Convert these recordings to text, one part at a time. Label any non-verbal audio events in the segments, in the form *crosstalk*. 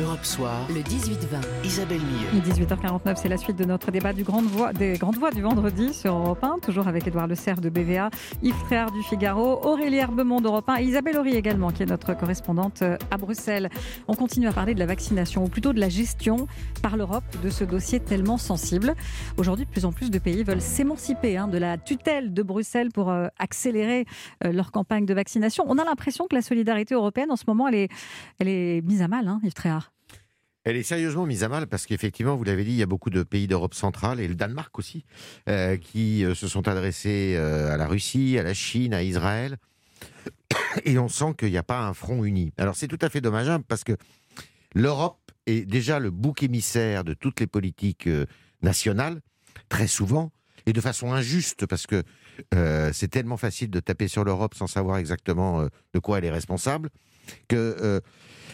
Europe Soir, le 18-20, Isabelle Millet. 18h49, c'est la suite de notre débat du Grande Voix, des Grandes Voix du vendredi sur Europe 1, toujours avec Édouard Le Cerf de BVA, Yves Tréhard du Figaro, Aurélie Herbemont d'Europe 1 et Isabelle Horry également, qui est notre correspondante euh, à Bruxelles. On continue à parler de la vaccination, ou plutôt de la gestion par l'Europe de ce dossier tellement sensible. Aujourd'hui, de plus en plus de pays veulent s'émanciper hein, de la tutelle de Bruxelles pour euh, accélérer euh, leur campagne de vaccination. On a l'impression que la solidarité européenne, en ce moment, elle est, elle est mise à mal, hein, Yves Tréhard. Elle est sérieusement mise à mal parce qu'effectivement, vous l'avez dit, il y a beaucoup de pays d'Europe centrale et le Danemark aussi euh, qui euh, se sont adressés euh, à la Russie, à la Chine, à Israël. Et on sent qu'il n'y a pas un front uni. Alors c'est tout à fait dommageable parce que l'Europe est déjà le bouc émissaire de toutes les politiques nationales, très souvent, et de façon injuste parce que c'est tellement facile de taper sur l'Europe sans savoir exactement de quoi elle est responsable que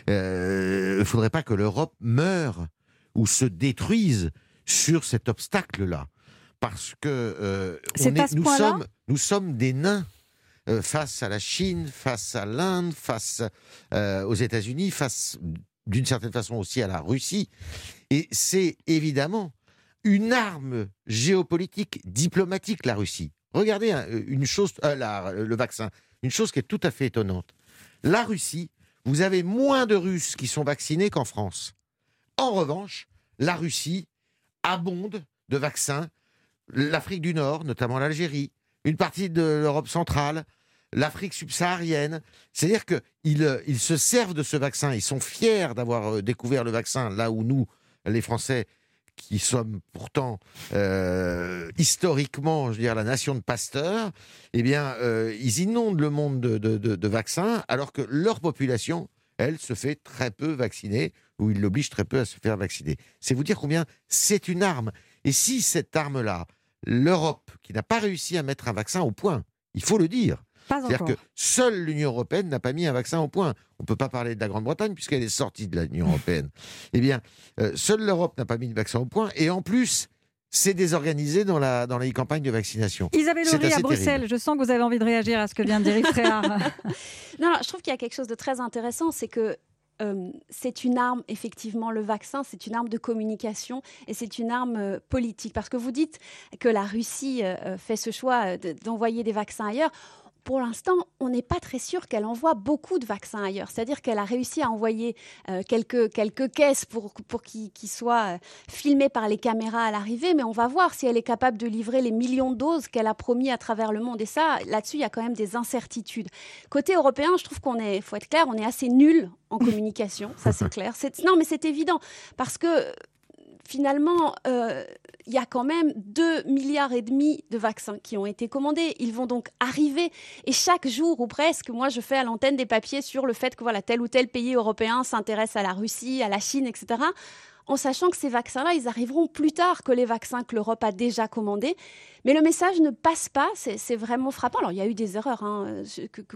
il euh, ne faudrait pas que l'Europe meure ou se détruise sur cet obstacle-là. Parce que euh, nous, sommes, nous sommes des nains euh, face à la Chine, face à l'Inde, face aux États-Unis, face d'une certaine façon aussi à la Russie. Et c'est évidemment une arme géopolitique, diplomatique, la Russie. Regardez hein, une chose, le vaccin, une chose qui est tout à fait étonnante. La Russie vous avez moins de Russes qui sont vaccinés qu'en France. En revanche, la Russie abonde de vaccins. L'Afrique du Nord, notamment l'Algérie, une partie de l'Europe centrale, l'Afrique subsaharienne. C'est-à-dire qu'ils ils se servent de ce vaccin. Ils sont fiers d'avoir euh, découvert le vaccin là où nous, les Français, qui sommes pourtant euh, historiquement, je veux la nation de Pasteur, eh bien, euh, ils inondent le monde de, vaccins, alors que leur population, elle, se fait très peu vacciner, ou ils l'obligent très peu à se faire vacciner. C'est vous dire combien c'est une arme. Et si cette arme-là, l'Europe, qui n'a pas réussi à mettre un vaccin au point, il faut le dire, c'est-à-dire que seule l'Union européenne n'a pas mis un vaccin au point. On ne peut pas parler de la Grande-Bretagne puisqu'elle est sortie de l'Union européenne. *laughs* eh bien, euh, seule l'Europe n'a pas mis de vaccin au point. Et en plus, c'est désorganisé dans, la, dans les campagnes de vaccination. Isabelle Horry à Bruxelles, je sens que vous avez envie de réagir à ce que vient de dire Yves *laughs* *laughs* non, je trouve qu'il y a quelque chose de très intéressant, c'est que euh, c'est une arme, effectivement, le vaccin, c'est une arme de communication et c'est une arme euh, politique. Parce que vous dites que la Russie fait ce choix d'envoyer des vaccins ailleurs pour l'instant, on n'est pas très sûr qu'elle envoie beaucoup de vaccins ailleurs. C'est-à-dire qu'elle a réussi à envoyer euh, quelques, quelques caisses pour, pour qu'ils soient euh, filmés par les caméras à l'arrivée, mais on va voir si elle est capable de livrer les millions de doses qu'elle a promis à travers le monde. Et ça, là-dessus, il y a quand même des incertitudes. Côté européen, je trouve qu'on est, faut être clair, on est assez nul en communication, ça c'est *laughs* clair. Non, mais c'est évident, parce que finalement, euh, il y a quand même 2 milliards et demi de vaccins qui ont été commandés. Ils vont donc arriver. Et chaque jour, ou presque, moi, je fais à l'antenne des papiers sur le fait que voilà, tel ou tel pays européen s'intéresse à la Russie, à la Chine, etc en sachant que ces vaccins-là, ils arriveront plus tard que les vaccins que l'Europe a déjà commandés. Mais le message ne passe pas, c'est vraiment frappant. Alors, il y a eu des erreurs hein,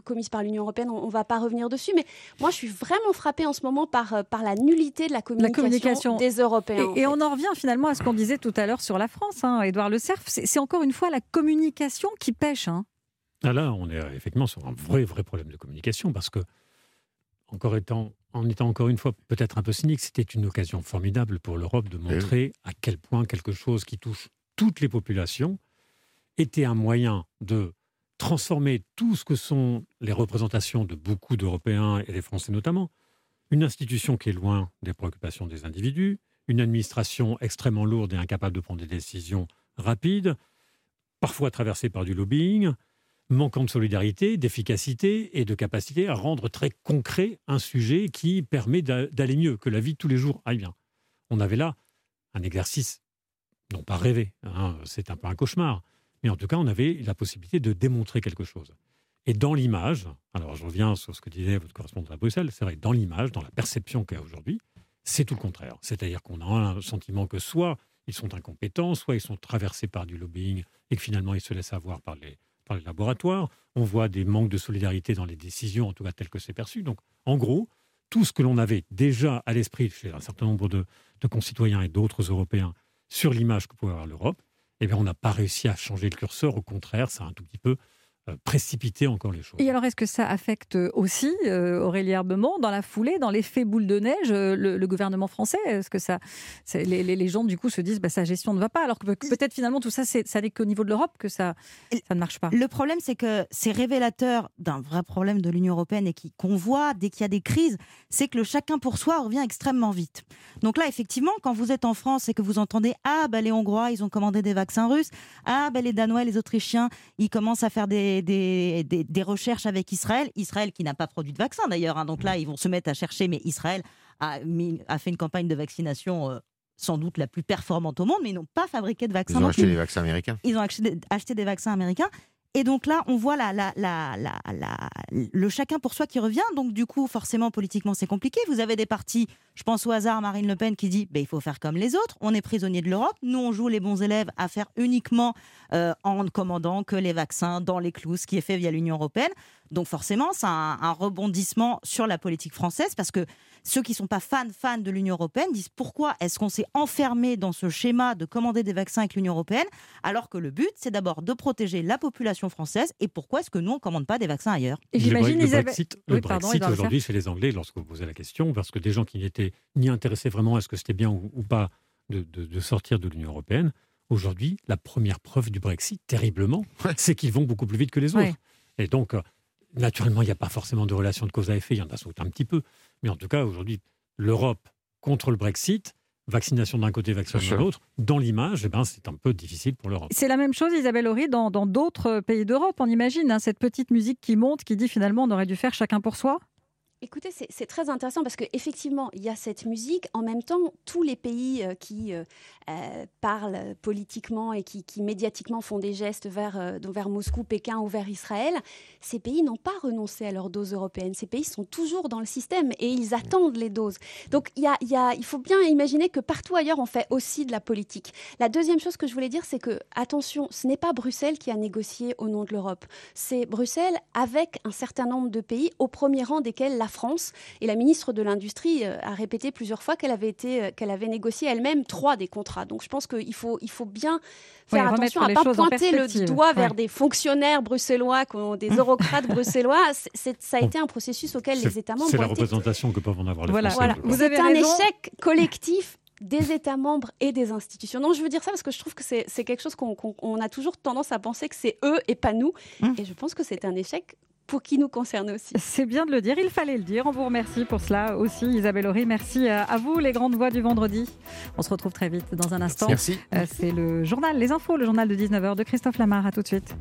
commises par l'Union européenne, on ne va pas revenir dessus, mais moi, je suis vraiment frappée en ce moment par, euh, par la nullité de la communication, des Européens. Et, on en revient finalement à ce qu'on disait tout à l'heure sur la France, hein, Édouard Le Cerf. C'est encore une fois la communication qui pêche. Hein. Ah là, on est effectivement sur un vrai, vrai problème de communication, parce que, encore étant en étant encore une fois peut-être un peu cynique, c'était une occasion formidable pour l'Europe de eh montrer à quel point quelque chose qui touche toutes les populations était un moyen de transformer tout ce que sont les représentations de beaucoup d'Européens et des Français notamment, une institution qui est loin des préoccupations des individus, une administration extrêmement lourde et incapable de prendre des décisions rapides, parfois traversée par du lobbying, manquant de solidarité, d'efficacité et de capacité à rendre très concret un sujet qui permet d'aller mieux, que la vie de tous les jours aille bien. On avait là un exercice, non pas rêvé, hein, c'est un peu un cauchemar, mais en tout cas, on avait la possibilité de démontrer quelque chose. Et dans l'image, alors je reviens sur ce que disait votre correspondant à Bruxelles, c'est vrai, dans l'image, dans la perception qu'il y a aujourd'hui, c'est tout le contraire. C'est-à-dire qu'on a un sentiment que soit ils sont incompétents, soit ils sont traversés par du lobbying et que finalement ils se laissent avoir par les, par les laboratoires. On voit des manques de solidarité dans les décisions, en tout cas tel que c'est perçu. Donc, en gros, tout ce que l'on avait déjà à l'esprit chez un certain nombre de, concitoyens et d'autres Européens sur l'image que pouvait avoir l'Europe, eh bien, on n'a pas réussi à changer le curseur. Au contraire, ça a un tout petit peu précipiter encore les choses. Et alors, est-ce que ça affecte aussi euh, Aurélie Herbemont dans la foulée, dans l'effet boule de neige, euh, le, gouvernement français? Est-ce que ça, les, les, gens du coup se disent, bah, sa gestion ne va pas, alors que peut-être finalement tout ça, ça n'est qu'au niveau de l'Europe que ça, ça ne marche pas? Le problème, c'est que c'est révélateur d'un vrai problème de l'Union européenne et qu'on voit dès qu'il y a des crises, c'est que le chacun pour soi revient extrêmement vite. Donc là, effectivement, quand vous êtes en France et que vous entendez, ah bah les Hongrois, ils ont commandé des vaccins russes, ah bah les Danois, les Autrichiens, ils commencent à faire des des, des, recherches avec Israël. Israël qui n'a pas produit de vaccin d'ailleurs. Hein. donc là, ils vont se mettre à chercher. Mais Israël a, a fait une campagne de vaccination. Euh, sans doute la plus performante au monde, mais ils n'ont pas fabriqué de vaccins. Ils ont acheté des vaccins américains. Ils ont acheté des vaccins américains. Et donc là, on voit le chacun pour soi qui revient. Donc du coup, forcément, politiquement, c'est compliqué. Vous avez des partis, je pense au hasard, Marine Le Pen qui dit ben, il faut faire comme les autres. On est prisonnier de l'Europe. Nous, on joue les bons élèves à faire uniquement euh, en commandant que les vaccins dans les clous, ce qui est fait via l'Union européenne. Donc forcément, c'est un, rebondissement sur la politique française parce que ceux qui ne sont pas fans, fans de l'Union européenne disent pourquoi est-ce qu'on s'est enfermé dans ce schéma de commander des vaccins avec l'Union européenne alors que le but, c'est d'abord de protéger la population française et pourquoi est-ce que nous, on ne commande pas des vaccins ailleurs? Et j'imagine, le, Brexit, le Brexit aujourd'hui chez les Anglais, lorsque vous posez la question, parce que des gens qui n'étaient ni intéressés vraiment à ce que c'était bien ou, pas de, sortir de l'Union européenne, aujourd'hui, la première preuve du Brexit, terriblement, c'est qu'ils vont beaucoup plus vite que les autres. Et donc, euh, Naturellement, il n'y a pas forcément de relation de cause à effet, il y en a sans un petit peu. Mais en tout cas, aujourd'hui, l'Europe contre le Brexit, vaccination d'un côté, vaccination de l'autre, dans l'image, eh ben, c'est un peu difficile pour l'Europe. C'est la même chose, Isabelle Horry, dans d'autres pays d'Europe, on imagine, hein, cette petite musique qui monte, qui dit finalement on aurait dû faire chacun pour soi? Écoutez, c'est très intéressant parce qu'effectivement, il y a cette musique. En même temps, tous les pays euh, qui euh, euh, parlent politiquement et qui, médiatiquement font des gestes vers, vers Moscou, Pékin ou vers Israël, ces pays n'ont pas renoncé à leur dose européenne. Ces pays sont toujours dans le système et ils attendent les doses. Donc, il, y a, il faut bien imaginer que partout ailleurs, on fait aussi de la politique. La deuxième chose que je voulais dire, c'est que, attention, ce n'est pas Bruxelles qui a négocié au nom de l'Europe. C'est Bruxelles avec un certain nombre de pays, au premier rang desquels la France. Et la ministre de l'Industrie euh, a répété plusieurs fois qu'elle avait, été, euh, qu'elle avait négocié elle-même trois des contrats. Donc je pense qu'il faut, il faut bien faire attention à ne pas pointer le doigt vers des fonctionnaires bruxellois, des *laughs* eurocrates bruxellois. ça a été un processus auquel les États membres. C'est la représentation que peuvent en avoir les voilà. Français. Voilà. Vous avez un échec collectif des États membres et des institutions. Non, je veux dire ça parce que je trouve que c'est quelque chose qu'on a toujours tendance à penser que c'est eux et pas nous. Hum. Et je pense que c'est un échec pour qui nous concerne aussi. C'est bien de le dire, il fallait le dire. On vous remercie pour cela aussi, Isabelle Horry. Merci euh, à vous, les grandes voix du vendredi. On se retrouve très vite dans un instant. Merci. Euh, c'est le journal, les infos, le journal de 19h de Christophe Lamar. À tout de suite.